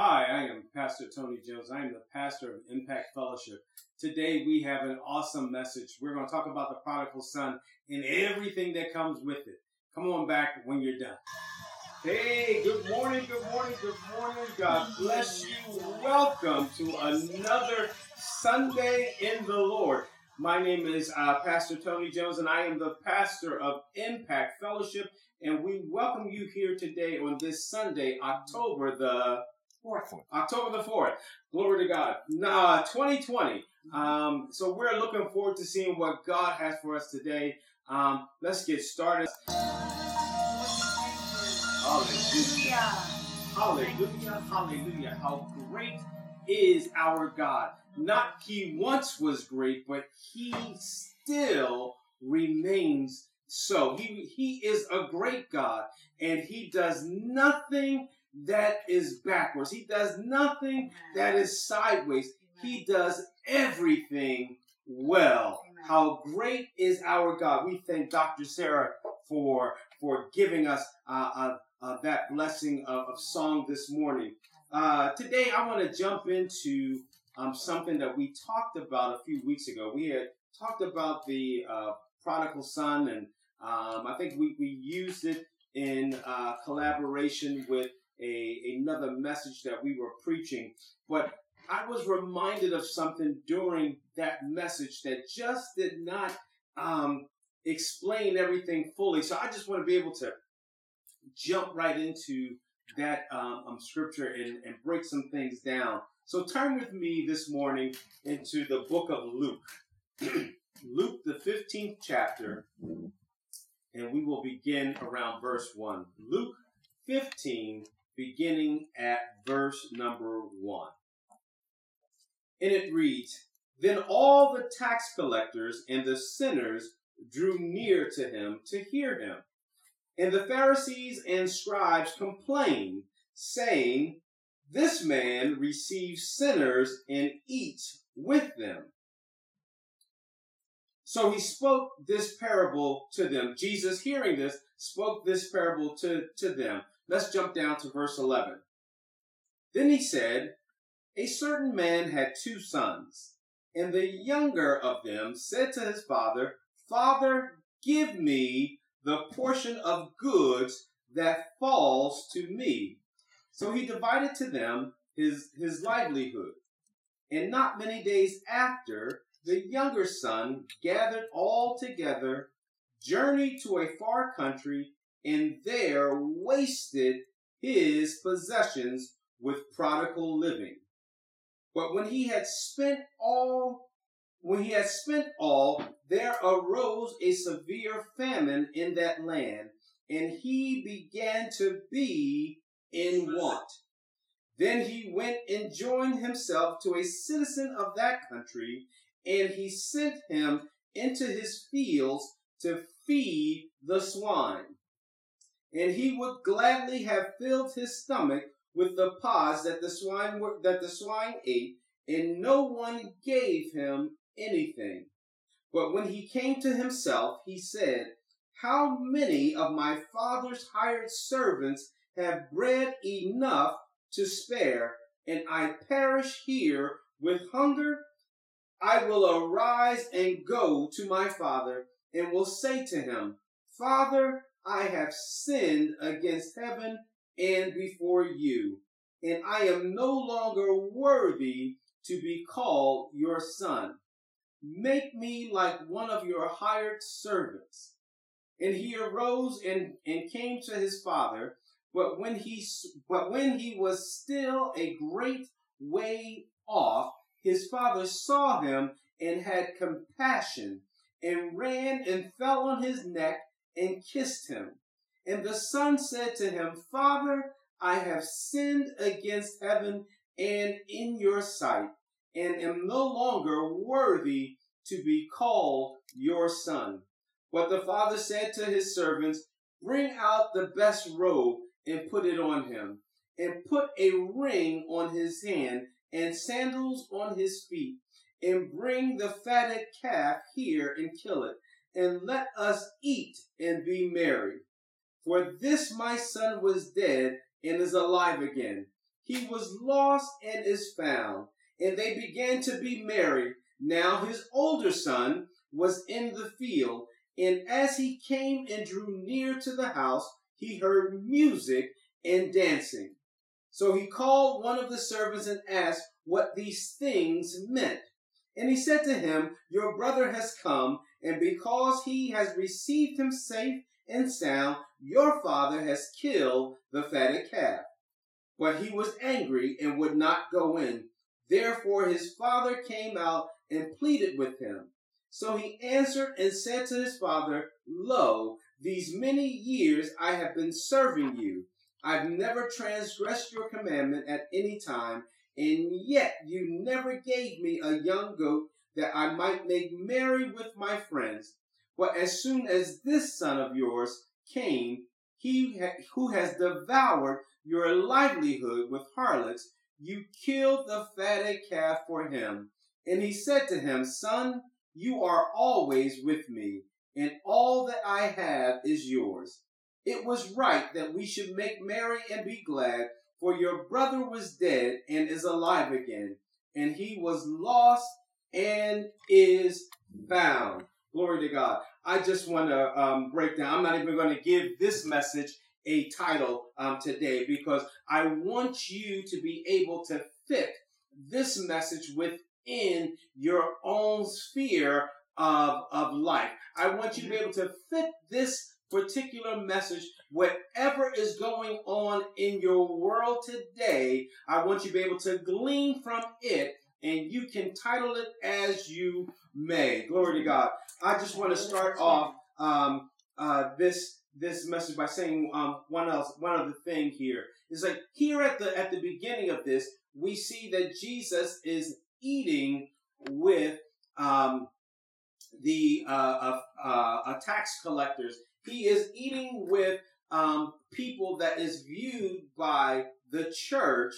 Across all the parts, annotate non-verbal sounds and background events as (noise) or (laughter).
Hi, I am Pastor Tony Jones. I am the pastor of Impact Fellowship. Today we have an awesome message. We're going to talk about the prodigal son and everything that comes with it. Come on back when you're done. Hey, good morning, good morning, good morning. God bless you. Welcome to another Sunday in the Lord. My name is uh, Pastor Tony Jones, and I am the pastor of Impact Fellowship. And we welcome you here today on this Sunday, October the Fourth. October the 4th. Glory to God. Nah, 2020. Um, so we're looking forward to seeing what God has for us today. Um, let's get started. Hallelujah. Hallelujah. Hallelujah. How great is our God. Not he once was great, but he still remains so. He, he is a great God and he does nothing that is backwards. He does nothing that is sideways. He does everything well. How great is our God? We thank Dr. Sarah for for giving us uh, uh, uh, that blessing of, of, song this morning. Uh, today, I want to jump into um, something that we talked about a few weeks ago. We had talked about the uh, prodigal son, and um, I think we, we used it in uh, collaboration with a, another message that we were preaching. But I was reminded of something during that message that just did not um, explain everything fully. So I just want to be able to jump right into that um, um, scripture and, and break some things down. So turn with me this morning into the book of Luke. (clears throat) Luke, the 15th chapter, and we will begin around verse 1. Luke 15, beginning at verse number 1. And it reads Then all the tax collectors and the sinners drew near to him to hear him. And the Pharisees and scribes complained, saying, This man receives sinners and eats with them. So he spoke this parable to them. Jesus, hearing this, spoke this parable to, to them. Let's jump down to verse 11. Then he said, A certain man had two sons, and the younger of them said to his father, Father, give me the portion of goods that falls to me. So he divided to them his, his livelihood. And not many days after, the younger son gathered all together, journeyed to a far country, and there wasted his possessions with prodigal living. But when he had spent all, when he had spent all, there arose a severe famine in that land, and he began to be in want. Then he went and joined himself to a citizen of that country, and he sent him into his fields to feed the swine and he would gladly have filled his stomach with the pods that the swine were, that the swine ate, and no one gave him anything. But when he came to himself, he said, How many of my father's hired servants have bread enough to spare, and I perish here with hunger? I will arise and go to my father, and will say to him, Father, I have sinned against heaven and before you, and I am no longer worthy to be called your son. Make me like one of your hired servants. And he arose and, and came to his father, but when he but when he was still a great way off, his father saw him and had compassion, and ran and fell on his neck and kissed him. And the son said to him, Father, I have sinned against heaven and in your sight, and am no longer worthy to be called your son. But the father said to his servants, Bring out the best robe and put it on him, and put a ring on his hand and sandals on his feet, and bring the fatted calf here and kill it and let us eat and be merry. For this my son was dead and is alive again. he was lost and is found. And they began to be merry. Now his older son was in the field, and as he came and drew near to the house, he heard music and dancing. So he called one of the servants and asked what these things meant. And he said to him, Your brother has come, and because he has received him safe and sound, your father has killed the fatted calf. But he was angry and would not go in. Therefore his father came out and pleaded with him. So he answered and said to his father, Lo, these many years I have been serving you. I've never transgressed your commandment at any time, and yet you never gave me a young goat that I might make merry with my friends. But as soon as this son of yours came, he who has devoured your livelihood with harlots, you killed the fatted calf for him. And he said to him, Son, you are always with me, and all that I have is yours. It was right that we should make merry and be glad, for your brother was dead and is alive again, and he was lost and is found. Glory to God. I just want to um, break down. I'm not even going to give this message a title um, today because I want you to be able to fit this message within your own sphere of, of life. I want you to be able to fit this particular message, whatever is going on in your world today, I want you to be able to glean from it and you can title it as you may. Glory to God. I just want to start off um, uh, this this message by saying um, one else one other thing here is like here at the at the beginning of this we see that Jesus is eating with um, the uh, uh, uh, tax collectors. He is eating with um, people that is viewed by the church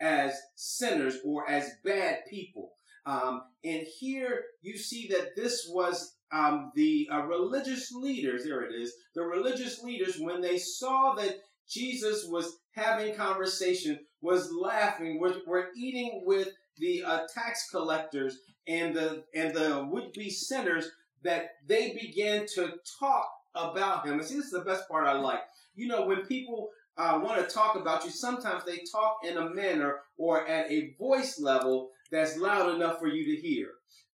as sinners or as bad people. Um, and here you see that this was um, the uh, religious leaders, there it is, the religious leaders, when they saw that Jesus was having conversation, was laughing, were, were eating with the uh, tax collectors and the and the would-be sinners, that they began to talk about him. And see, this is the best part I like. You know, when people uh, want to talk about you, sometimes they talk in a manner or at a voice level that's loud enough for you to hear.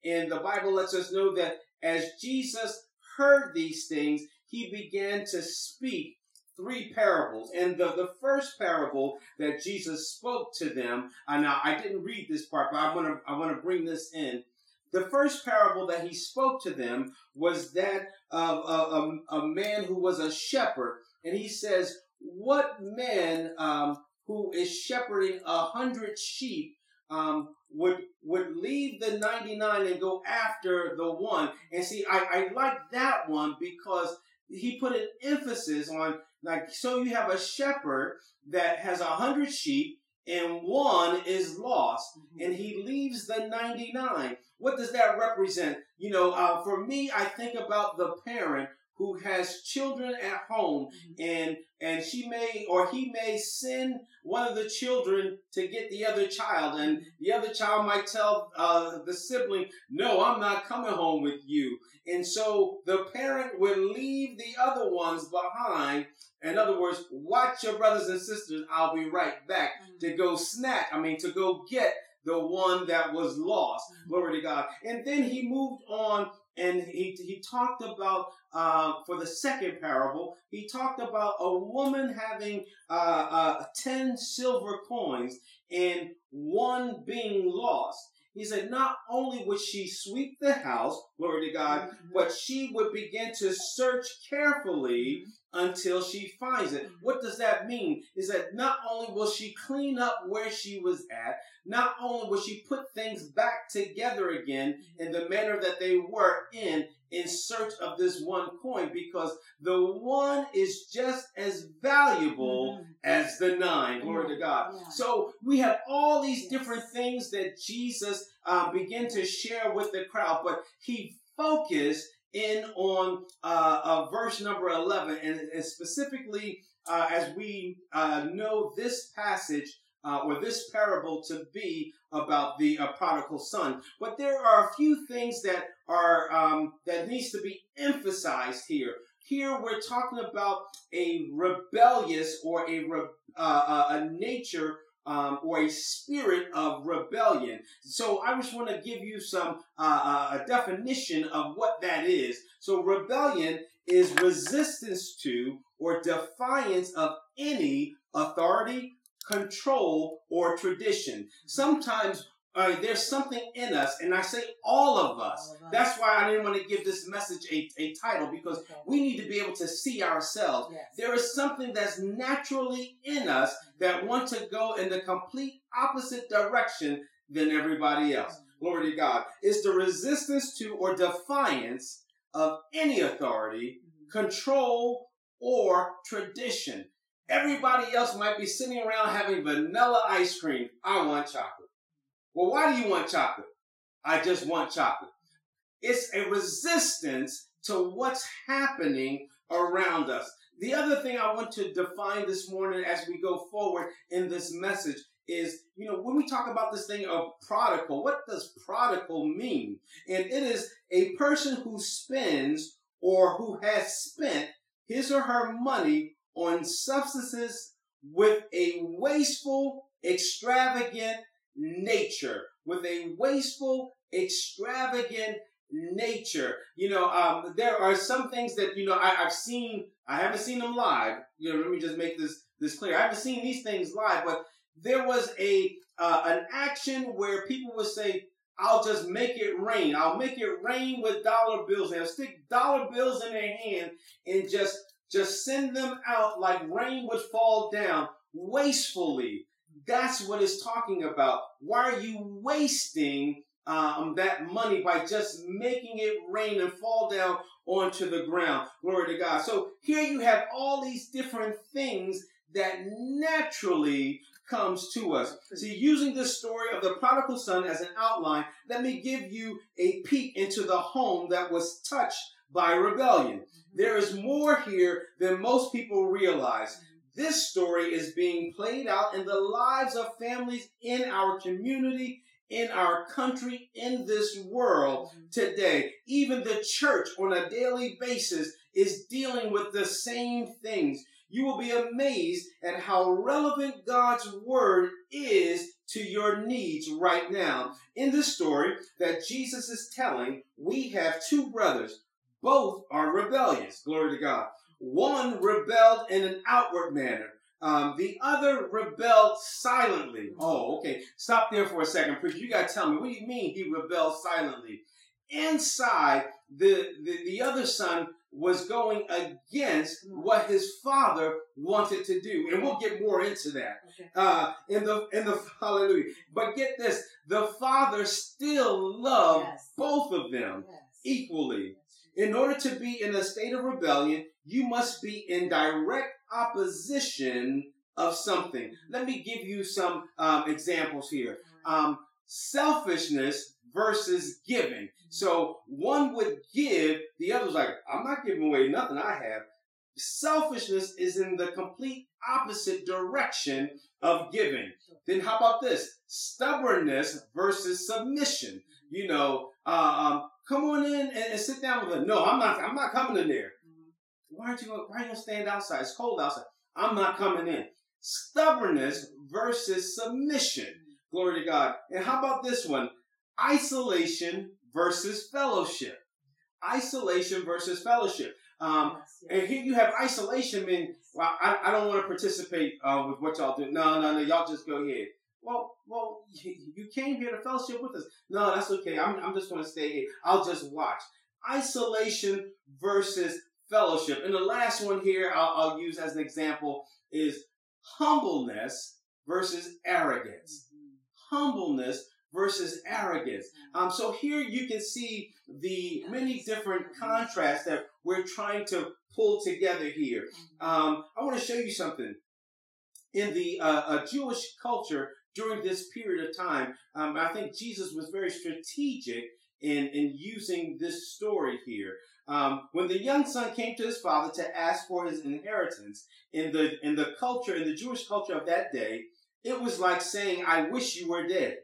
And the Bible lets us know that as Jesus heard these things, he began to speak three parables. And the, the first parable that Jesus spoke to them, and now I didn't read this part, but I want to I want to bring this in. The first parable that he spoke to them was that of a, a, a man who was a shepherd. And he says, What man um, who is shepherding a hundred sheep um, would would leave the 99 and go after the one. And see, I, I like that one because he put an emphasis on like so you have a shepherd that has a hundred sheep and one is lost mm-hmm. and he leaves the 99 what does that represent? You know uh, for me i think about the parent who has children at home mm-hmm. and and she may or he may send one of the children to get the other child. And the other child might tell uh, the sibling no i'm not coming home with you. And so the parent will leave the other ones behind. In other words watch your brothers and sisters. I'll be right back mm-hmm. to go snack i mean to go get the one that was lost. Mm-hmm. Glory to God. And then he moved on and he, he talked about, uh, for the second parable, he talked about a woman having uh, uh, 10 silver coins and one being lost. He said, not only would she sweep the house, glory to God, mm-hmm. but she would begin to search carefully mm-hmm. Until she finds it. Mm-hmm. What does that mean? Is that not only will she clean up where she was at, not only will she put things back together again in the manner that they were in, in search of this one coin because the one is just as valuable mm-hmm. as the nine. Glory to God. Yeah. So we have all these yes. different things that Jesus uh, began to share with the crowd, but he focused in on uh, uh, verse number 11 and, and specifically uh, as we uh, know this passage uh, or this parable to be about the uh, prodigal son. But there are a few things that are um, that needs to be emphasized here. Here we're talking about a rebellious or a re- a nature um, or a spirit of rebellion. So I just want to give you some uh, uh, a definition of what that is. So rebellion is resistance to or defiance of any authority, control, or tradition. Sometimes uh, there's something in us, and I say all of us. All of us. That's why I didn't want to give this message a, a title because okay. we need to be able to see ourselves. Yes. There is something that's naturally in us that want to go in the complete opposite direction than everybody else. Mm-hmm. Glory to God. It's the resistance to or defiance of any authority, mm-hmm. control, or tradition. Everybody else might be sitting around having vanilla ice cream. I want chocolate. Well, why do you want chocolate? I just want chocolate. It's a resistance to what's happening around us. The other thing I want to define this morning as we go forward in this message is, you know, when we talk about this thing of prodigal, what does prodigal mean? And it is a person who spends or who has spent his or her money on substances with a wasteful, extravagant, nature, with a wasteful, extravagant nature. You know, um, there are some things that, you know, I, have seen, I haven't seen them live. You know, let me just make this, this clear. I haven't seen these things live, but there was a, uh, an action where people would say, I'll just make it rain. I'll make it rain with dollar bills. They'll stick dollar bills in their hand and just, just send them out like rain would fall down wastefully. That's what it's talking about. Why are you wasting um, that money by just making it rain and fall down onto the ground? Glory to God. So here you have all these different things that naturally comes to us. See, using this story of the prodigal son as an outline, let me give you a peek into the home that was touched by rebellion. There is more here than most people realize. This story is being played out in the lives of families in our community, in our country, in this world today. Even the church on a daily basis is dealing with the same things. You will be amazed at how relevant God's word is to your needs right now. In this story that Jesus is telling, we have two brothers. Both are rebellious. Glory to God. One rebelled in an outward manner. Um, the other rebelled silently. Oh, okay. Stop there for a second, preacher. You got to tell me, what do you mean he rebelled silently? Inside, the, the, the other son was going against what his father wanted to do. And we'll get more into that. Okay. Uh, in the, in the, (laughs) hallelujah. But get this, the father still loved yes. both of them yes. equally. In order to be in a state of rebellion, you must be in direct opposition of something. Let me give you some um, examples here. Um, selfishness versus giving. So one would give, the other's like, I'm not giving away nothing I have. Selfishness is in the complete opposite direction of giving. Then how about this? Stubbornness versus submission. You know, uh, um, come on in and, and, sit down with them. No, I'm not. I'm not coming in there. Why aren't you? Why are you gonna stand outside? It's cold outside. I'm not coming in. Stubbornness versus submission. Glory to God. And how about this one? Isolation versus fellowship. Isolation versus fellowship. Um, and here you have isolation. Mean, well, I, I don't want to participate uh, with what y'all do. No, no, no. Y'all just go ahead. Well, well, (laughs) you came here to fellowship with us. No, that's okay. I'm, I'm just going to stay here. I'll just watch. Isolation versus fellowship. And the last one here I'll, I'll use as an example is humbleness versus arrogance. Mm-hmm. Humbleness versus arrogance. Um, so here you can see the many different contrasts that we're trying to pull together here. Mm-hmm. Um, I want to show you something. In the uh, Jewish culture during this period of time, um, I think Jesus was very strategic in, in using this story here. Um, when the young son came to his father to ask for his inheritance, in the in the culture, in the Jewish culture of that day, it was like saying, I wish you were dead.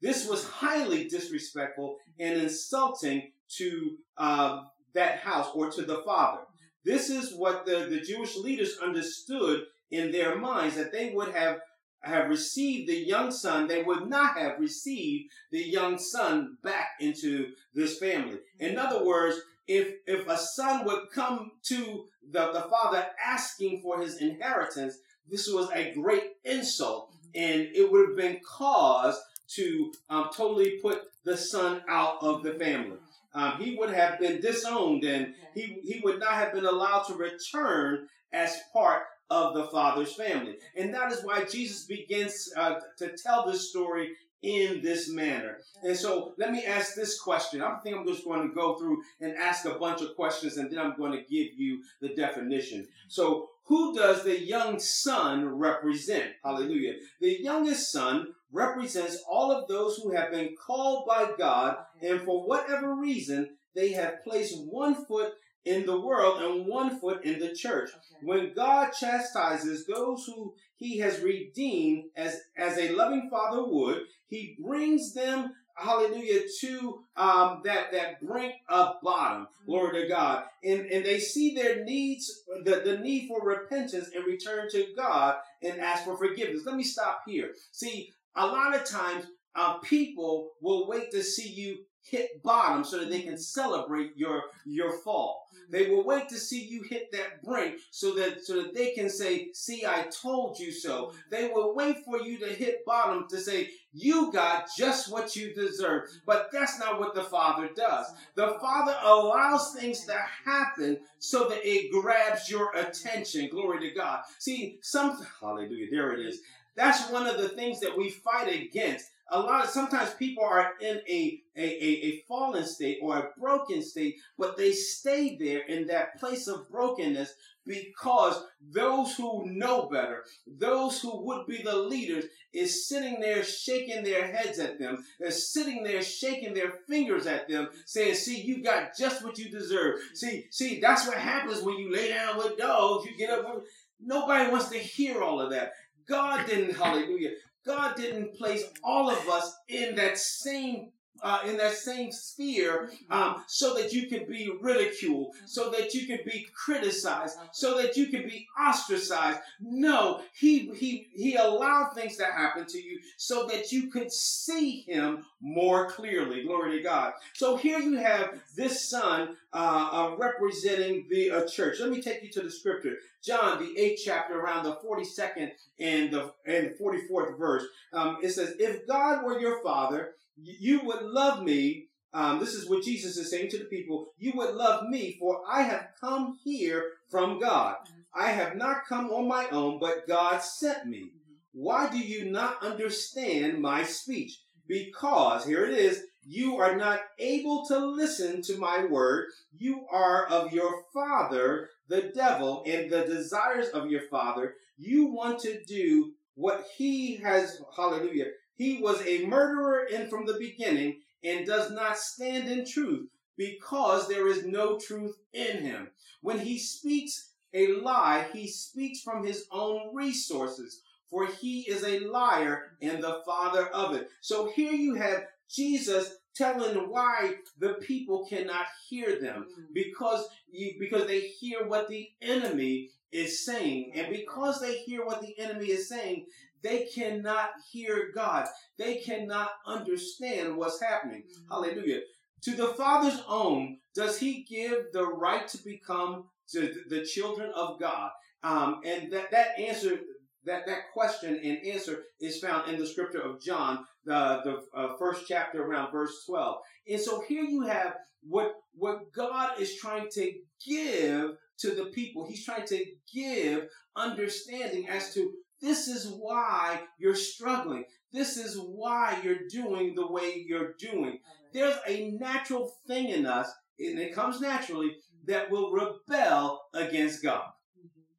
This was highly disrespectful and insulting to uh, that house or to the father. This is what the, the Jewish leaders understood in their minds that they would have have received the young son, they would not have received the young son back into this family. In other words, if if a son would come to the, the father asking for his inheritance, this was a great insult, and it would have been cause to um, totally put the son out of the family. Um, he would have been disowned, and he he would not have been allowed to return as part of the Father's family. And that is why Jesus begins uh, to tell this story in this manner. And so let me ask this question. I think I'm just going to go through and ask a bunch of questions and then I'm going to give you the definition. So who does the young son represent? Hallelujah. The youngest son represents all of those who have been called by God and for whatever reason they have placed one foot in the world and one foot in the church. Okay. When God chastises those who he has redeemed as, as a loving father would, he brings them hallelujah to um, that that brink of bottom mm-hmm. glory to god and and they see their needs the, the need for repentance and return to god and ask for forgiveness let me stop here see a lot of times uh, people will wait to see you hit bottom so that they can celebrate your your fall. They will wait to see you hit that brink so that so that they can say, "See, I told you so." They will wait for you to hit bottom to say, "You got just what you deserve." But that's not what the Father does. The Father allows things to happen so that it grabs your attention. Glory to God. See, some hallelujah, there it is. That's one of the things that we fight against a lot of sometimes people are in a, a, a, a, fallen state or a broken state, but they stay there in that place of brokenness because those who know better, those who would be the leaders, is sitting there shaking their heads at them. They're sitting there shaking their fingers at them, saying, See, you got just what you deserve. See, see, that's what happens when you lay down with dogs. You get up with nobody wants to hear all of that. God didn't, hallelujah. God didn't place all of us in that same uh, in that same sphere um, so that you can be ridiculed, so that you can be criticized, so that you can be ostracized. No, he, he, he allowed things to happen to you so that you could see him more clearly. Glory to God. So here you have this son uh, uh, representing the uh, church. Let me take you to the scripture. John, the eighth chapter, around the 42nd and the, and 44th verse. Um, it says, If God were your father, you would love me. Um, this is what Jesus is saying to the people. You would love me, for I have come here from God. I have not come on my own, but God sent me. Why do you not understand my speech? Because, here it is, you are not able to listen to my word. You are of your father, the devil, and the desires of your father. You want to do what he has, hallelujah, he was a murderer in from the beginning and does not stand in truth because there is no truth in him. When he speaks a lie, he speaks from his own resources, for he is a liar and the father of it. So here you have Jesus telling why the people cannot hear them mm. because you, because they hear what the enemy is saying and because they hear what the enemy is saying they cannot hear God. They cannot understand what's happening. Mm-hmm. Hallelujah. To the Father's own, does He give the right to become to the children of God? Um, and that, that answer, that, that question and answer is found in the scripture of John, the, the uh, first chapter around verse 12. And so here you have what, what God is trying to give to the people. He's trying to give understanding as to this is why you're struggling. This is why you're doing the way you're doing. There's a natural thing in us, and it comes naturally, that will rebel against God.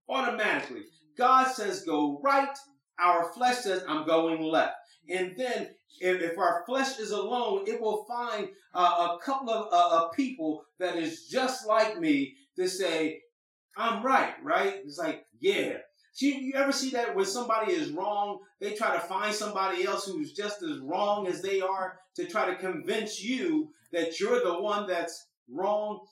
Automatically. God says go right, our flesh says I'm going left. And then if, if our flesh is alone, it will find uh, a couple of uh, people that is just like me to say, I'm right, right? It's like, yeah, You, you ever see that when somebody is wrong, they try to find somebody else who's just as wrong as they are to try to convince you that you're the one that's wrong?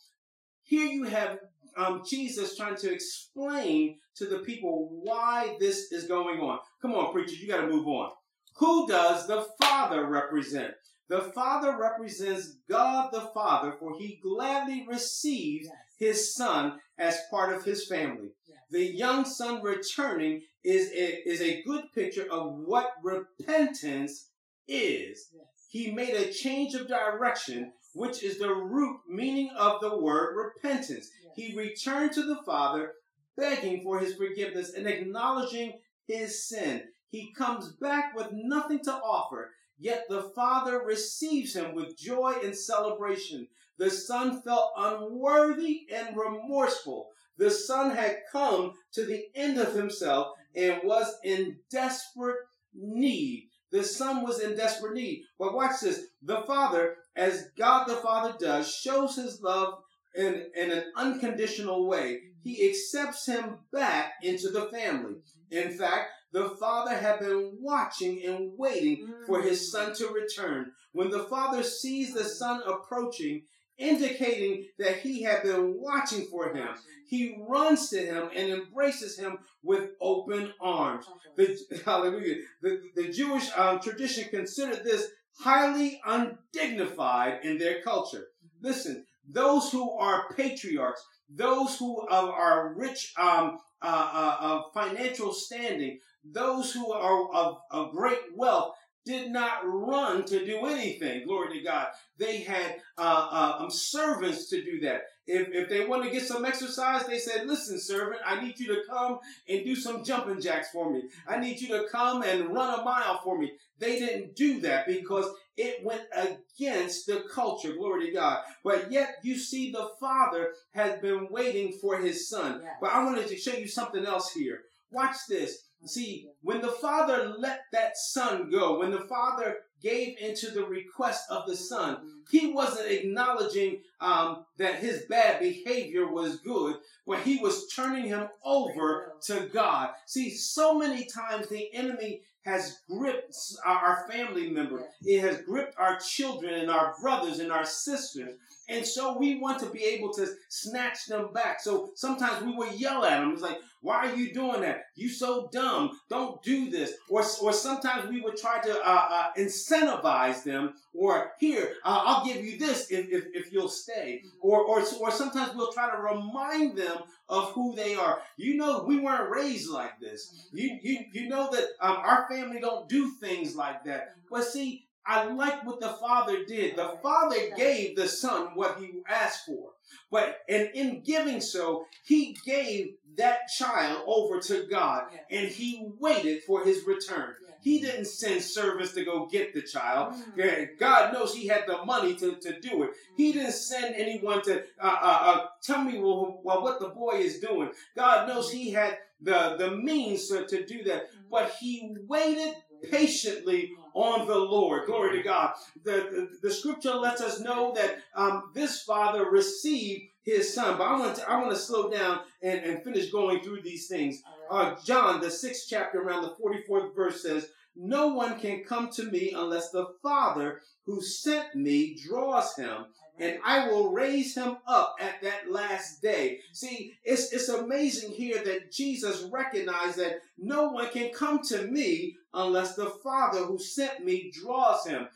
Here you have um, Jesus trying to explain to the people why this is going on. Come on, preacher, you got to move on. Who does the Father represent? The Father represents God the Father, for he gladly receives his Son as part of his family. The young son returning is a, is a good picture of what repentance is. He made a change of direction, which is the root meaning of the word repentance. He returned to the Father, begging for his forgiveness and acknowledging his sin. He comes back with nothing to offer, yet the Father receives him with joy and celebration. The Son felt unworthy and remorseful. The Son had come to the end of himself and was in desperate need. The Son was in desperate need. But watch this. The Father, as God the Father does, shows his love in, in an unconditional way. He accepts him back into the family. In fact, the father had been watching and waiting for his son to return. When the father sees the son approaching, indicating that he had been watching for him, he runs to him and embraces him with open arms. The, (laughs) hallelujah. The, the Jewish um, tradition considered this highly undignified in their culture. Listen, those who are patriarchs, those who are rich um, uh, uh, of financial standing, those who are of, of great wealth, did not run to do anything. Glory to God. They had uh, uh, um, servants to do that. If, if they want to get some exercise, they said, listen, servant, I need you to come and do some jumping jacks for me. I need you to come and run a mile for me. They didn't do that because it went against the culture. Glory to God. But yet you see the father has been waiting for his son. Yes. But I wanted to show you something else here. Watch this. See, when the father let that son go, when the father gave into the request of the son, he wasn't acknowledging um, that his bad behavior was good, but he was turning him over to God. See, so many times the enemy has gripped our family members. It has gripped our children and our brothers and our sisters. And so we want to be able to snatch them back. So sometimes we will yell at them. It's like, why are you doing that? You so dumb. Don't do this. Or, or sometimes we would try to uh, uh, incentivize them. Or here, uh, I'll give you this if, if, if you'll stay. Or, or, or sometimes we'll try to remind them of who they are. You know, we weren't raised like this. You, you, you know that um, our family don't do things like that. But see, I like what the father did. The father gave the son what he asked for. But and in giving so, he gave that child over to God and he waited for his return. He didn't send servants to go get the child. Mm. God knows he had the money to, to do it. He mm. didn't send anyone to uh, uh, uh, tell me well, well, what the boy is doing. God knows he had the, the means to, to do that. Mm. But he waited patiently on the Lord. Glory to God. The, the, the scripture lets us know that um, this father received his son. But I want to, I want to slow down and, and finish going through these things. Uh, John, the sixth chapter, around the 44th verse says, No one can come to me unless the Father who sent me draws him, and I will raise him up at that last day. See, it's, it's amazing here that Jesus recognized that no one can come to me unless the Father who sent me draws him.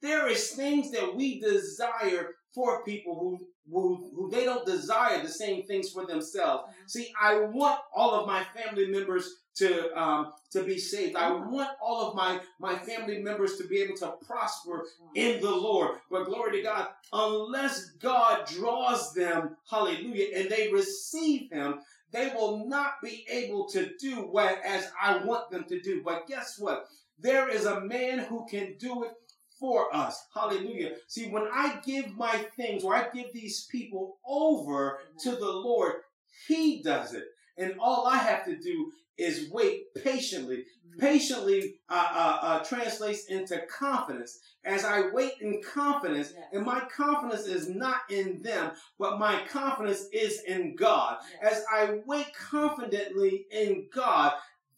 There is things that we desire for people who, who, who they don't desire the same things for themselves. Mm-hmm. See, I want all of my family members to um, to be saved. I want all of my my family members to be able to prosper in the Lord. But glory to God, unless God draws them, hallelujah, and they receive him, they will not be able to do what as I want them to do. But guess what? There is a man who can do it for us. Hallelujah. See, when I give my things or I give these people over to the Lord, He does it. And all I have to do is wait patiently. Patiently uh, uh, uh, translates into confidence. As I wait in confidence, yes. and my confidence is not in them, but my confidence is in God. Yes. As I wait confidently in God,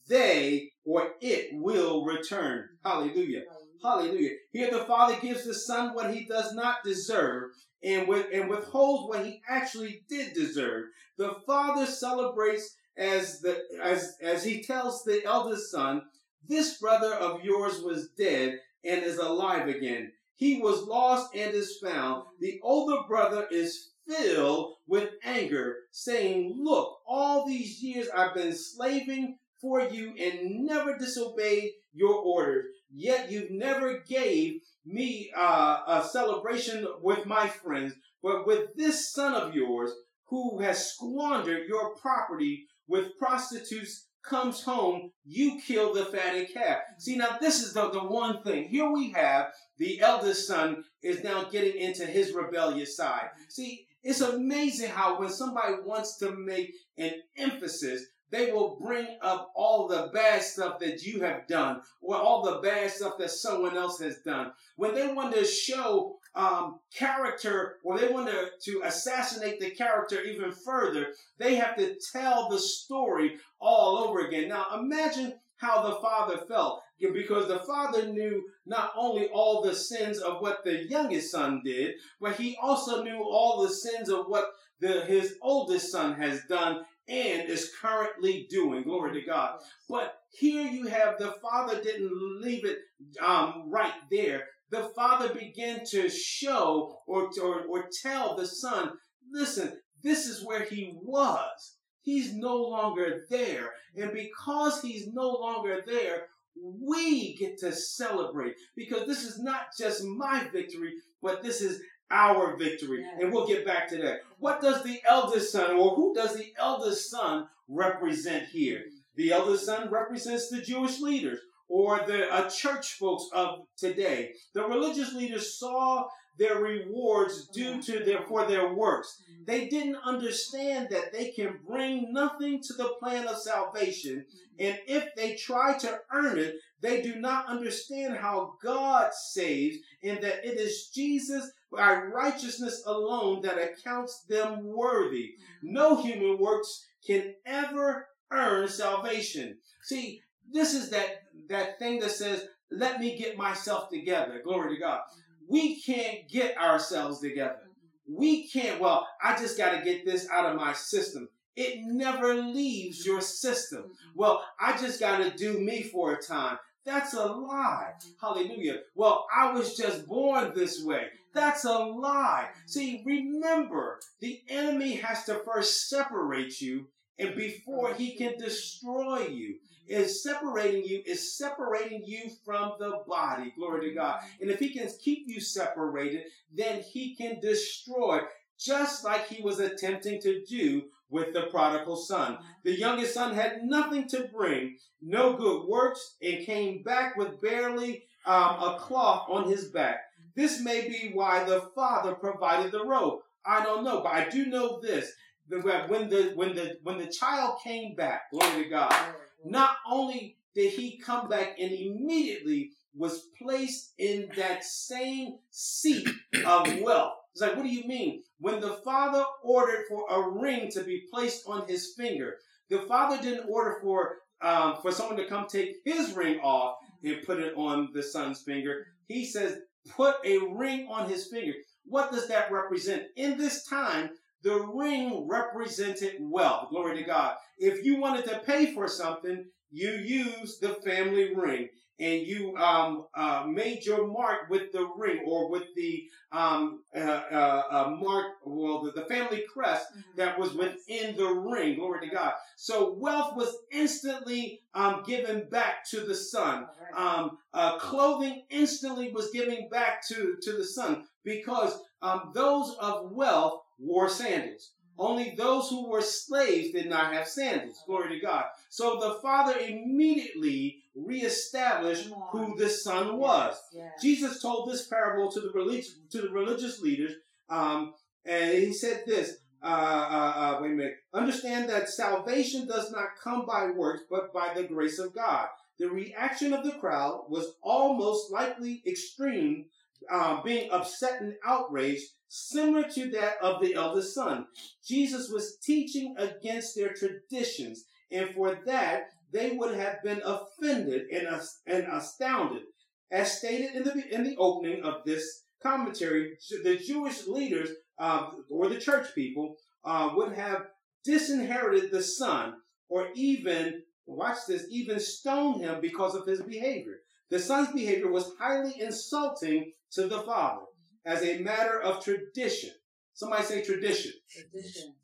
they or it will return. Hallelujah. Hallelujah. Here the Father gives the Son what he does not deserve and, with, and withholds what he actually did deserve. The Father celebrates as the as as he tells the eldest son, This brother of yours was dead and is alive again. He was lost and is found. The older brother is filled with anger, saying, Look, all these years I've been slaving for you and never disobeyed your orders. Yet you never gave me uh, a celebration with my friends, but with this son of yours who has squandered your property with prostitutes comes home, you kill the fatted calf. See, now this is the, the one thing. Here we have the eldest son is now getting into his rebellious side. See, it's amazing how when somebody wants to make an emphasis, they will bring up all the bad stuff that you have done or all the bad stuff that someone else has done. When they want to show um, character or they want to, to assassinate the character even further, they have to tell the story all over again. Now imagine how the father felt because the father knew not only all the sins of what the youngest son did, but he also knew all the sins of what the, his oldest son has done and is currently doing. Glory to God. But here you have the father didn't leave it um, right there. The father began to show or, or, or tell the son, listen, this is where he was. He's no longer there. And because he's no longer there, we get to celebrate because this is not just my victory, but this is our victory. Yes. And we'll get back to that. What does the eldest son, or who does the eldest son represent here? The eldest son represents the Jewish leaders or the uh, church folks of today. The religious leaders saw their rewards due to their for their works. They didn't understand that they can bring nothing to the plan of salvation, and if they try to earn it, they do not understand how God saves, and that it is Jesus by righteousness alone that accounts them worthy. No human works can ever earn salvation. See, this is that that thing that says, "Let me get myself together." Glory to God we can't get ourselves together. We can't, well, I just got to get this out of my system. It never leaves your system. Well, I just got to do me for a time. That's a lie. Hallelujah. Well, I was just born this way. That's a lie. See, remember, the enemy has to first separate you and before he can destroy you is separating you, is separating you from the body. Glory to God. Mm-hmm. And if he can keep you separated, then he can destroy, just like he was attempting to do with the prodigal son. Mm-hmm. The youngest son had nothing to bring, no good works, and came back with barely um, a cloth on his back. Mm-hmm. This may be why the father provided the robe. I don't know, but I do know this. When the when the when the child came back, glory to God, not only did he come back and immediately was placed in that same seat of (coughs) wealth. It's like, what do you mean? When the father ordered for a ring to be placed on his finger, the father didn't order for um, for someone to come take his ring off and put it on the son's finger. He says, put a ring on his finger. What does that represent? In this time, the ring represented wealth. Glory to God. If you wanted to pay for something, you used the family ring and you um, uh, made your mark with the ring or with the um, uh, uh, uh mark, well, the, the family crest mm-hmm. that was within the ring. Glory to God. So wealth was instantly um, given back to the son. Um, uh, clothing instantly was given back to, to the son because um, those of wealth wore sandals. Only those who were slaves did not have sandals. Glory to God. So the father immediately reestablished who the son was. Yes, yes. Jesus told this parable to the religious to the religious leaders, um, and he said this: uh, uh, uh, wait a minute. Understand that salvation does not come by works, but by the grace of God. The reaction of the crowd was almost likely extreme, uh, being upset and outraged, similar to that of the eldest son. Jesus was teaching against their traditions, and for that they would have been offended and, and astounded. As stated in the in the opening of this commentary, the Jewish leaders uh, or the church people uh, would have disinherited the son, or even watch this, even stoned him because of his behavior. The son's behavior was highly insulting to the father as a matter of tradition. Somebody say tradition. Tradition.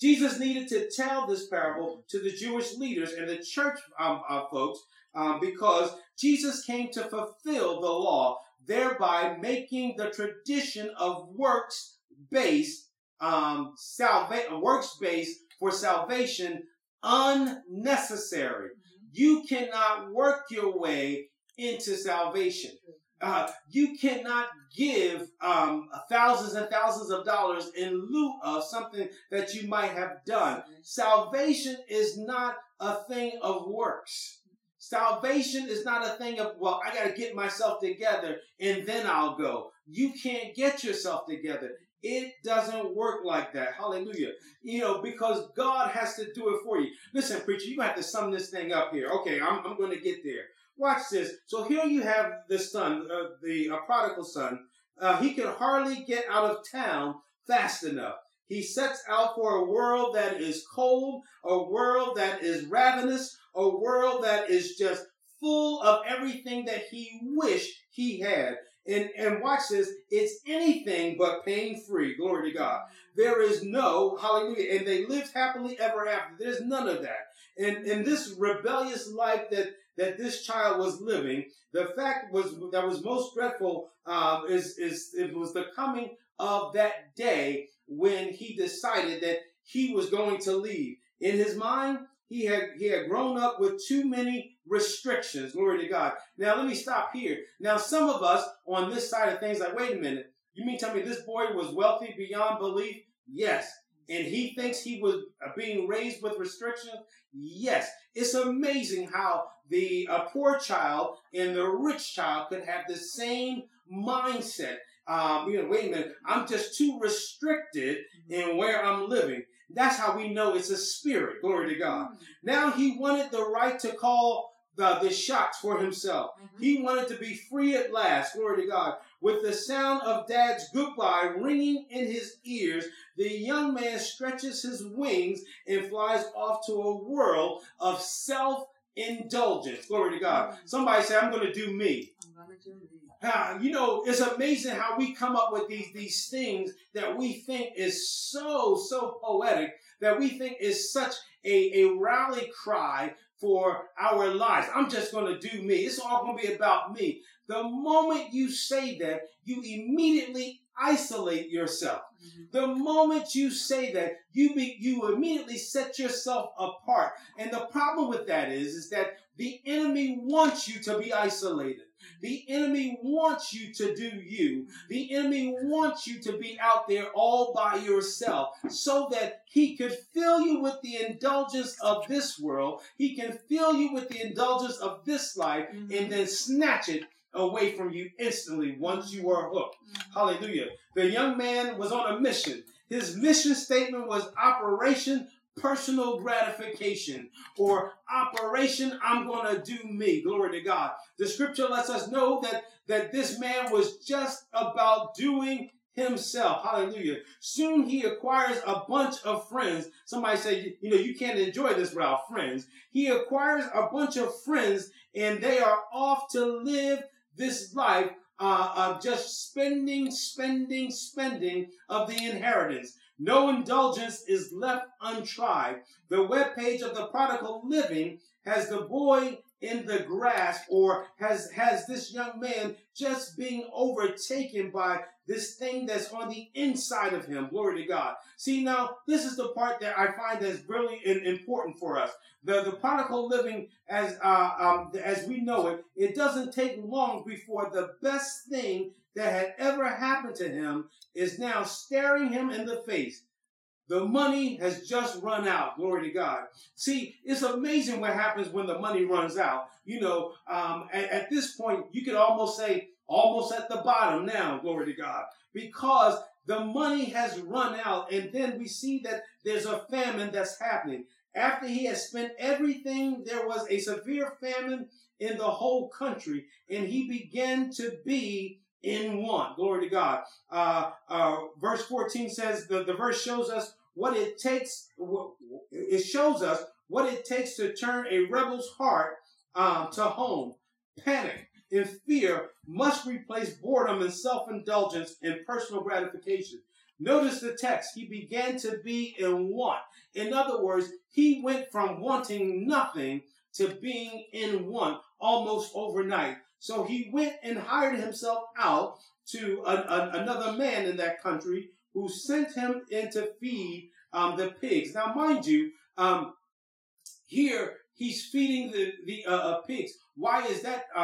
Jesus needed to tell this parable to the Jewish leaders and the church um, uh, folks um, because Jesus came to fulfill the law, thereby making the tradition of works based um, salva- works based for salvation unnecessary. You cannot work your way into salvation. Uh, you cannot give um, thousands and thousands of dollars in lieu of something that you might have done. Salvation is not a thing of works. Salvation is not a thing of, well, I got to get myself together and then I'll go. You can't get yourself together. It doesn't work like that. Hallelujah. You know, because God has to do it for you. Listen, preacher, you have to sum this thing up here. Okay, I'm, I'm going to get there. Watch this. So here you have the son, uh, the prodigal son. Uh, he can hardly get out of town fast enough. He sets out for a world that is cold, a world that is ravenous, a world that is just full of everything that he wished he had. And, and watch this, it's anything but pain free. Glory to God. There is no, hallelujah, and they lived happily ever after. There's none of that. And in this rebellious life that that this child was living. The fact was that was most dreadful uh, is is it was the coming of that day when he decided that he was going to leave. In his mind, he had he had grown up with too many restrictions. Glory to God. Now let me stop here. Now some of us on this side of things like, wait a minute. You mean tell me this boy was wealthy beyond belief? Yes. And he thinks he was being raised with restrictions? Yes. It's amazing how the uh, poor child and the rich child could have the same mindset. Um, you know, wait a minute, I'm just too restricted in where I'm living. That's how we know it's a spirit. Glory to God. Mm-hmm. Now he wanted the right to call the, the shots for himself. Mm-hmm. He wanted to be free at last. Glory to God. With the sound of dad's goodbye ringing in his ears, the young man stretches his wings and flies off to a world of self indulgence. Glory to God. Mm-hmm. Somebody say, I'm going to do me. Uh, you know, it's amazing how we come up with these, these things that we think is so, so poetic, that we think is such a, a rally cry for our lives. I'm just going to do me. It's all going to be about me. The moment you say that, you immediately isolate yourself. Mm-hmm. The moment you say that, you be, you immediately set yourself apart. And the problem with that is, is that the enemy wants you to be isolated. The enemy wants you to do you. The enemy wants you to be out there all by yourself so that he could fill you with the indulgence of this world. He can fill you with the indulgence of this life mm-hmm. and then snatch it away from you instantly once you are hooked. Mm-hmm. Hallelujah. The young man was on a mission. His mission statement was Operation Personal Gratification or Operation I'm going to do me. Glory to God. The scripture lets us know that, that this man was just about doing himself. Hallelujah. Soon he acquires a bunch of friends. Somebody said, you know, you can't enjoy this without friends. He acquires a bunch of friends and they are off to live this life uh, of just spending, spending, spending of the inheritance. No indulgence is left untried. The webpage of the prodigal living has the boy in the grasp or has has this young man just being overtaken by this thing that's on the inside of him glory to god see now this is the part that i find that's really important for us the the prodigal living as uh, um, as we know it it doesn't take long before the best thing that had ever happened to him is now staring him in the face The money has just run out. Glory to God. See, it's amazing what happens when the money runs out. You know, um, at, at this point, you could almost say, almost at the bottom now. Glory to God. Because the money has run out. And then we see that there's a famine that's happening. After he has spent everything, there was a severe famine in the whole country, and he began to be in want. Glory to God. Uh, uh, verse 14 says the, the verse shows us what it takes. It shows us what it takes to turn a rebel's heart um, to home. Panic and fear must replace boredom and self-indulgence and personal gratification. Notice the text. He began to be in want. In other words, he went from wanting nothing to being in want almost overnight. So he went and hired himself out to a, a, another man in that country who sent him in to feed um, the pigs. Now, mind you, um, here he's feeding the, the uh, uh, pigs. Why is that uh,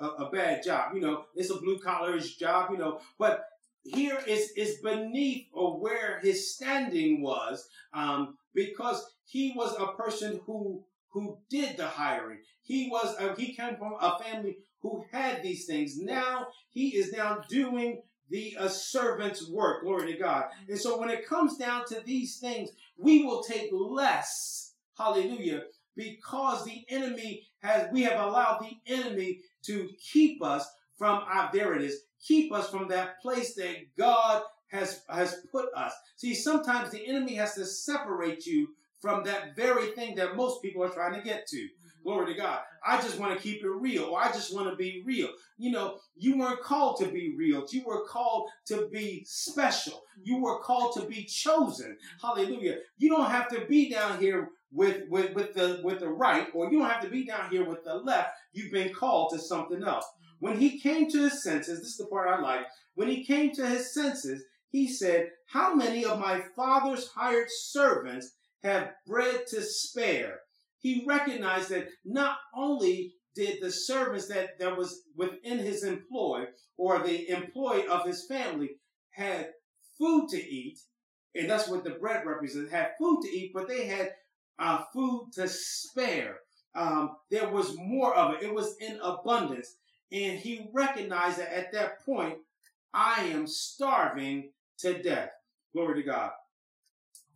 a, a, a, bad job? You know, it's a blue collar job, you know, but here is, is beneath or where his standing was um, because he was a person who who did the hiring. He was uh, he came from a family who had these things. Now he is now doing the uh, servant's work. Glory to God. And so when it comes down to these things, we will take less. Hallelujah. Because the enemy has, we have allowed the enemy to keep us from, our, uh, there it is, keep us from that place that God has, has put us. See, sometimes the enemy has to separate you from that very thing that most people are trying to get to. Glory to God. I just want to keep it real, or I just want to be real. You know, you weren't called to be real. You were called to be special. You were called to be chosen. Hallelujah. You don't have to be down here with, with, with the with the right, or you don't have to be down here with the left. You've been called to something else. When he came to his senses, this is the part I like. When he came to his senses, he said, How many of my father's hired servants have bread to spare. He recognized that not only did the servants that, that was within his employ or the employee of his family had food to eat, and that's what the bread represents, had food to eat, but they had uh, food to spare. Um, there was more of it. It was in abundance. And he recognized that at that point, I am starving to death. Glory to God.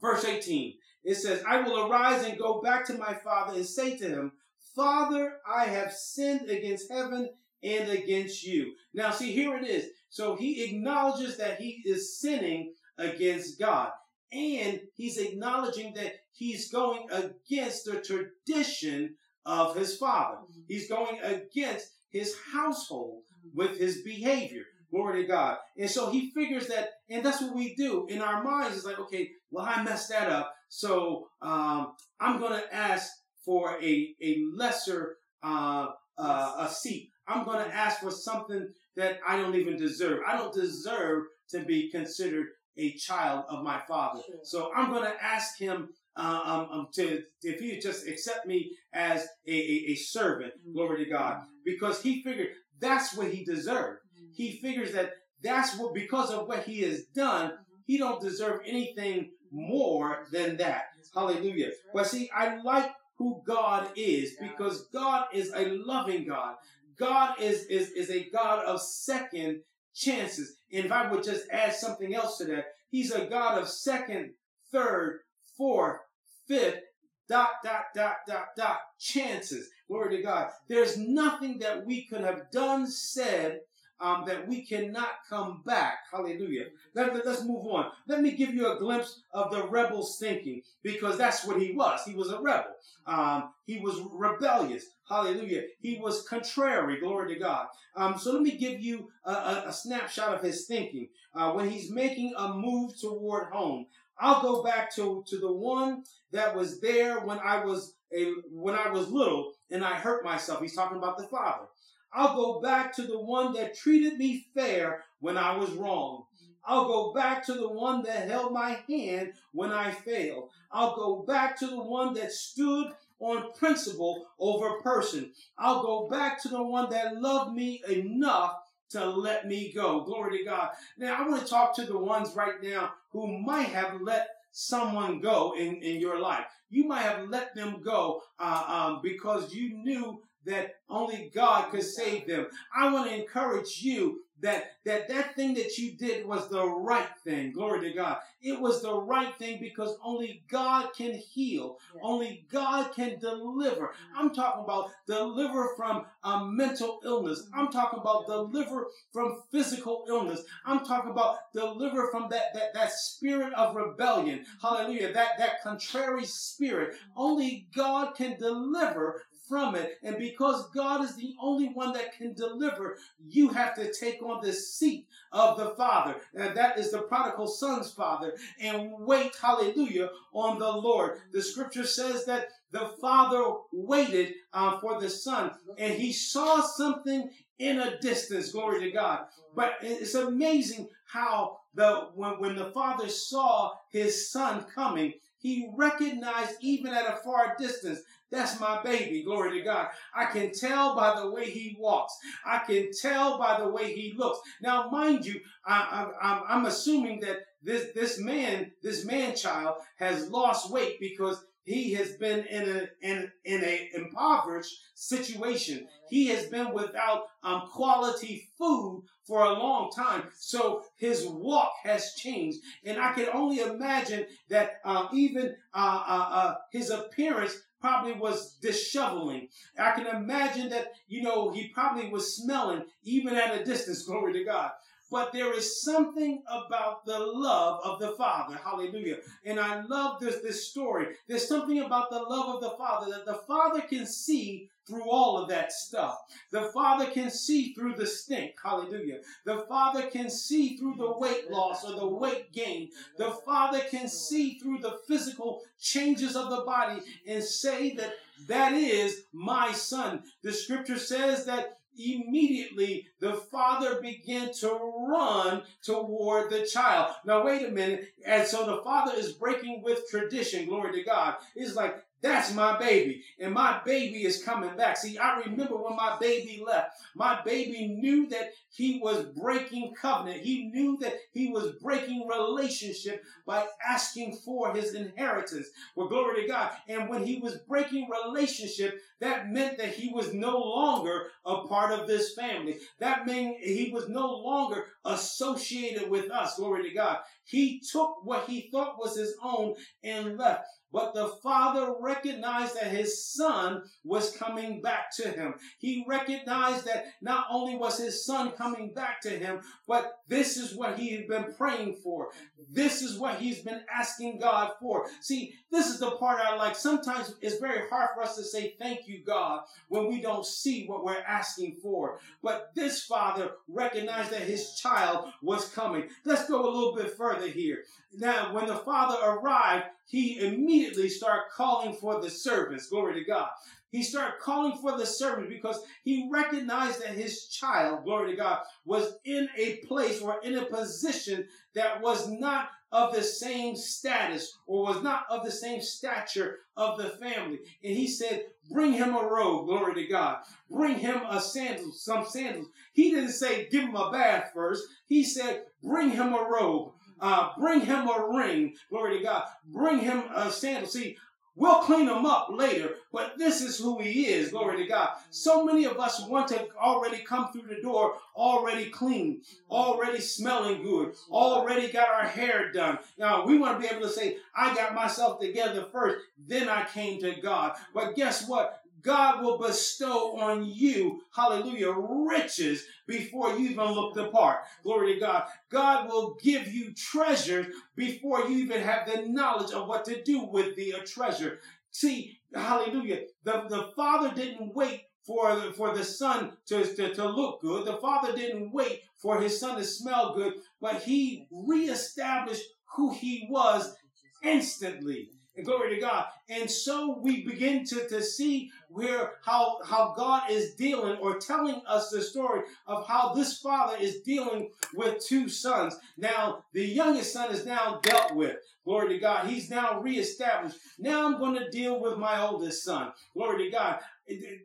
Verse 18 it says, I will arise and go back to my father and say to him, Father, I have sinned against heaven and against you. Now, see, here it is. So he acknowledges that he is sinning against God. And he's acknowledging that he's going against the tradition of his father. Mm-hmm. He's going against his household with his behavior. Glory to God. And so he figures that, and that's what we do in our minds. It's like, okay, well, I messed that up. So um, I'm going to ask for a, a lesser uh, uh, a seat. I'm going to ask for something that I don't even deserve. I don't deserve to be considered a child of my father. Sure. So I'm going to ask him uh, um, um, to if he just accept me as a, a, a servant. Mm-hmm. Glory to God, because he figured that's what he deserved he figures that that's what because of what he has done, he don't deserve anything more than that. Hallelujah. But see, I like who God is because God is a loving God. God is, is, is a God of second chances. And if I would just add something else to that, he's a God of second, third, fourth, fifth, dot, dot, dot, dot, dot, chances. Glory to God. There's nothing that we could have done, said, um, that we cannot come back. Hallelujah. Let, let, us move on. Let me give you a glimpse of the rebel's thinking because that's what he was. He was a rebel. Um, he was rebellious. Hallelujah. He was contrary. Glory to God. Um, so let me give you a, a, a snapshot of his thinking. Uh, when he's making a move toward home, I'll go back to, to the one that was there when I was a, when I was little and I hurt myself. He's talking about the father. I'll go back to the one that treated me fair when I was wrong. I'll go back to the one that held my hand when I failed. I'll go back to the one that stood on principle over person. I'll go back to the one that loved me enough to let me go. Glory to God. Now, I want to talk to the ones right now who might have let someone go in, in your life. You might have let them go uh, um, because you knew that only God could save them. I want to encourage you that that that thing that you did was the right thing. Glory to god. It was the right thing because only god can heal. Yes. only god can deliver. Mm-hmm. i'm talking about deliver from a mental illness. Mm-hmm. i'm talking about deliver from physical illness. I'm talking about deliver from that that, that spirit of rebellion. Mm-hmm. hallelujah. That that contrary spirit. Mm-hmm. only god can deliver from it. And because God is the only one that can deliver, you have to take on the seat of the Father. And that is the prodigal son's father. And wait, hallelujah, on the Lord. The scripture says that the father waited uh, for the son and he saw something in a distance. Glory to God. But it's amazing how the when, when the father saw his son coming, he recognized even at a far distance that's my baby. Glory to God. I can tell by the way he walks. I can tell by the way he looks. Now, mind you, I, am assuming that this, this man, this man child has lost weight because he has been in a in, in a impoverished situation. He has been without um, quality food for a long time. So his walk has changed, and I can only imagine that uh, even uh, uh, uh his appearance probably was disheveling. I can imagine that, you know, he probably was smelling even at a distance, (laughs) glory to God. But there is something about the love of the Father. Hallelujah. And I love this, this story. There's something about the love of the Father that the Father can see through all of that stuff. The Father can see through the stink. Hallelujah. The Father can see through the weight loss or the weight gain. The Father can see through the physical changes of the body and say that that is my son. The scripture says that immediately the father began to run toward the child. Now, wait a minute. And so the father is breaking with tradition. Glory to God. It's like, that's my baby. And my baby is coming back. See, I remember when my baby left. My baby knew that he was breaking covenant. He knew that he was breaking relationship by asking for his inheritance. Well, glory to God. And when he was breaking relationship, that meant that he was no longer a part of this family. That meant he was no longer associated with us. Glory to God. He took what he thought was his own and left. But the father recognized that his son was coming back to him. He recognized that not only was his son coming back to him, but this is what he had been praying for. This is what he's been asking God for. See, this is the part I like. Sometimes it's very hard for us to say thank you, God, when we don't see what we're asking for. But this father recognized that his child was coming. Let's go a little bit further here. Now, when the father arrived, he immediately started calling for the servants. Glory to God. He started calling for the servants because he recognized that his child, glory to God, was in a place or in a position that was not of the same status or was not of the same stature of the family. And he said, bring him a robe, glory to God. Bring him a sandal, some sandals. He didn't say, give him a bath first. He said, bring him a robe. Uh, bring him a ring. Glory to God. Bring him a sandal. See, We'll clean him up later, but this is who he is. Glory to God. So many of us want to already come through the door already clean, already smelling good, already got our hair done. Now, we want to be able to say, I got myself together first, then I came to God. But guess what? God will bestow on you, hallelujah, riches before you even look the part. Glory to God. God will give you treasures before you even have the knowledge of what to do with the uh, treasure. See, hallelujah. The, the father didn't wait for the, for the son to, to, to look good. The father didn't wait for his son to smell good, but he reestablished who he was instantly. And glory to God. And so we begin to, to see where how how God is dealing or telling us the story of how this father is dealing with two sons. Now the youngest son is now dealt with. Glory to God. He's now reestablished. Now I'm going to deal with my oldest son. Glory to God.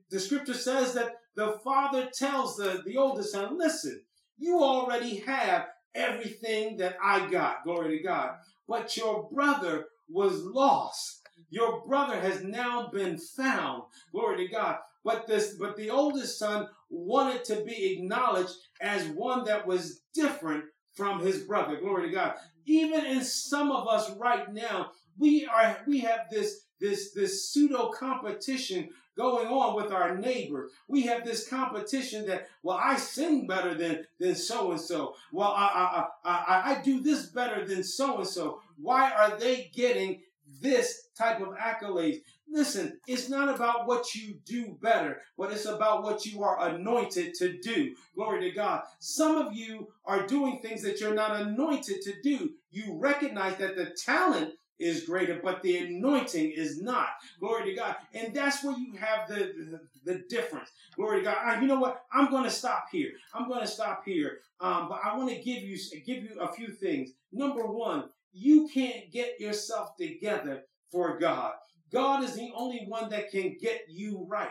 The scripture says that the father tells the, the oldest son, listen, you already have everything that I got. Glory to God. But your brother was lost. Your brother has now been found. Glory to God. But this, but the oldest son wanted to be acknowledged as one that was different from his brother. Glory to God. Even in some of us right now, we are we have this this this pseudo competition going on with our neighbor. We have this competition that, well, I sing better than than so and so. Well, I I, I I do this better than so and so. Why are they getting this type of accolades? Listen, it's not about what you do better, but it's about what you are anointed to do. Glory to God. Some of you are doing things that you're not anointed to do. You recognize that the talent is greater, but the anointing is not. Glory to God. And that's where you have the, the, the difference. Glory to God. Right, you know what? I'm going to stop here. I'm going to stop here. Um, but I want to give you, give you a few things. Number one, you can't get yourself together for God. God is the only one that can get you right.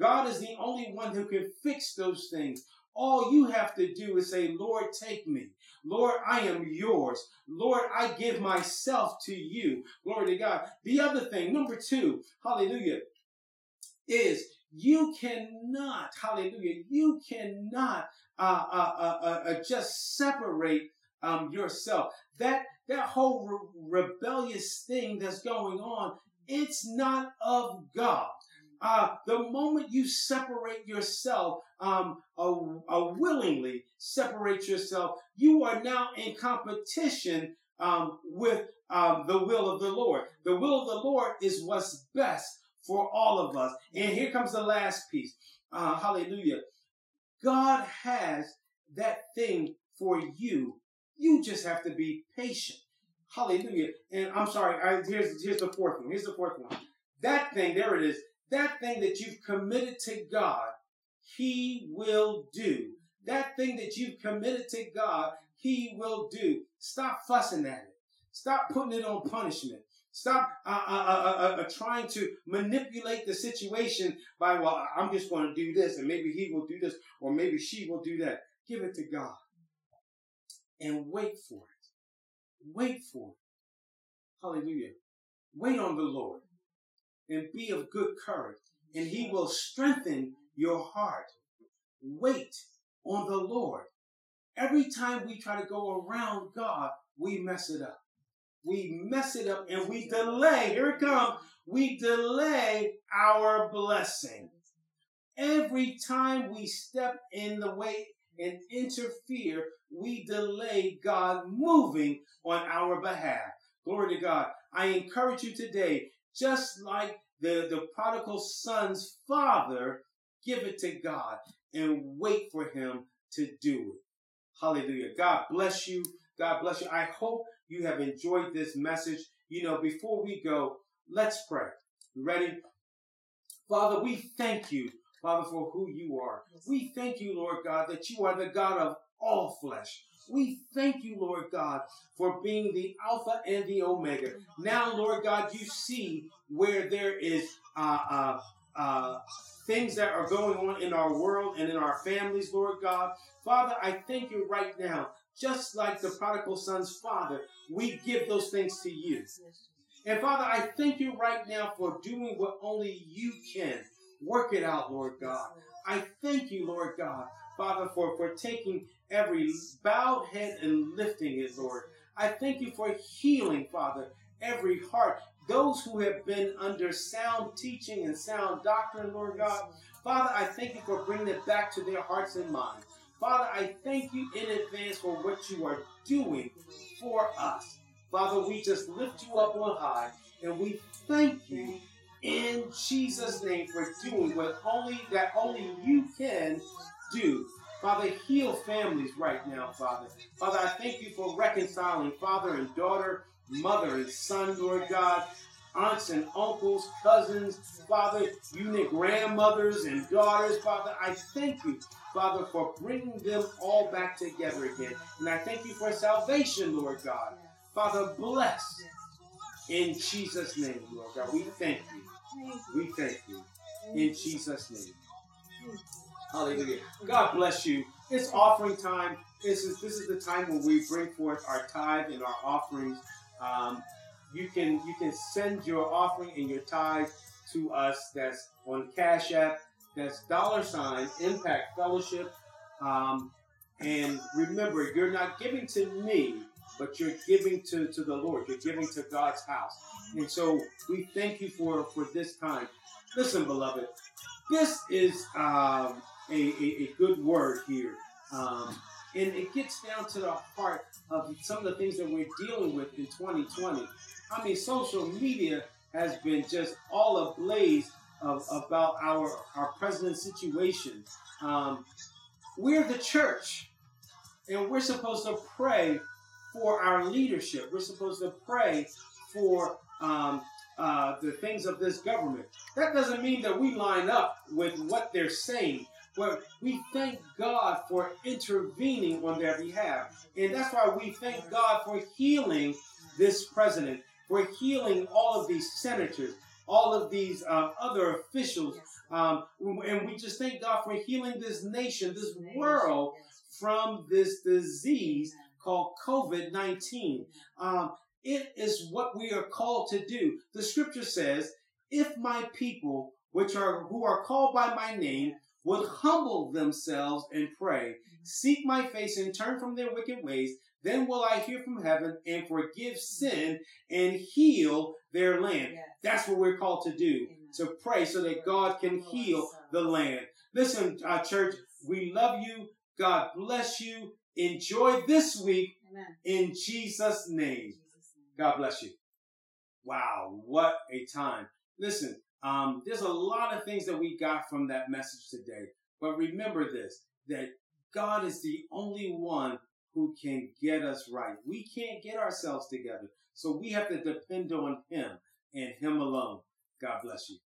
God is the only one who can fix those things. All you have to do is say, Lord, take me. Lord, I am yours. Lord, I give myself to you. Glory to God. The other thing, number two, hallelujah, is you cannot, hallelujah, you cannot uh, uh, uh, uh, uh just separate um, yourself. That that whole re- rebellious thing that's going on, it's not of God. Uh, the moment you separate yourself, um, willingly separate yourself, you are now in competition um, with um, the will of the Lord. The will of the Lord is what's best for all of us. And here comes the last piece. Uh, hallelujah. God has that thing for you. You just have to be patient. Hallelujah. And I'm sorry, I, here's, here's the fourth one. Here's the fourth one. That thing, there it is that thing that you've committed to God, He will do. That thing that you've committed to God, He will do. Stop fussing at it. Stop putting it on punishment. Stop uh, uh, uh, uh, trying to manipulate the situation by, well, I'm just going to do this, and maybe he will do this, or maybe she will do that. Give it to God and wait for it. Wait for it. Hallelujah. Wait on the Lord and be of good courage, and he will strengthen your heart. Wait on the Lord. Every time we try to go around God, we mess it up. We mess it up and we delay. Here it comes. We delay our blessing. Every time we step in the way and interfere, we delay God moving on our behalf. Glory to God. I encourage you today just like the, the prodigal son's father, give it to God and wait for him to do it. Hallelujah. God bless you. God bless you. I hope you have enjoyed this message. You know, before we go, let's pray. Ready? Father, we thank you, Father, for who you are. We thank you, Lord God, that you are the God of all flesh. We thank you, Lord God, for being the Alpha and the Omega. Now, Lord God, you see where there is uh, uh, uh, things that are going on in our world and in our families, Lord God. Father, I thank you right now. Just like the prodigal son's father, we give those things to you. And Father, I thank you right now for doing what only you can. Work it out, Lord God. I thank you, Lord God, Father, for, for taking every bowed head and lifting it, Lord. I thank you for healing, Father, every heart. Those who have been under sound teaching and sound doctrine, Lord God. Father, I thank you for bringing it back to their hearts and minds. Father, I thank you in advance for what you are doing for us. Father, we just lift you up on high and we thank you in Jesus' name for doing what only that only you can do. Father, heal families right now, Father. Father, I thank you for reconciling father and daughter, mother and son, Lord God, aunts and uncles, cousins, Father, unit grandmothers and daughters, Father. I thank you, Father, for bringing them all back together again. And I thank you for salvation, Lord God. Father, bless in Jesus' name, Lord God. We thank you. We thank you. In Jesus' name. Hallelujah. God bless you. it's offering time. This is this is the time when we bring forth our tithe and our offerings. Um, you can you can send your offering and your tithe to us. That's on Cash App. That's dollar sign Impact Fellowship. Um, and remember, you're not giving to me, but you're giving to, to the Lord. You're giving to God's house. And so we thank you for, for this time. Listen, beloved, this is um, a, a, a, good word here. Um, and it gets down to the heart of some of the things that we're dealing with in 2020. I mean, social media has been just all ablaze of, about our, our president's situation. Um, we're the church, and we're supposed to pray for our leadership. We're supposed to pray for um, uh, the things of this government. That doesn't mean that we line up with what they're saying. But we thank God for intervening on their behalf. And that's why we thank God for healing this president, for healing all of these senators, all of these uh, other officials. Um, and we just thank God for healing this nation, this world from this disease called COVID 19. Um, it is what we are called to do. The scripture says, if my people, which are who are called by my name, would humble themselves and pray, seek my face and turn from their wicked ways, then will I hear from heaven and forgive sin and heal their land. Yes. That's what we're called to do, Amen. to pray so that God can heal the land. Listen, uh, church, we love you. God bless you. Enjoy this week Amen. in Jesus' name. God bless you. Wow, what a time. Listen, um, there's a lot of things that we got from that message today. But remember this, that God is the only one who can get us right. We can't get ourselves together. So we have to depend on Him and Him alone. God bless you.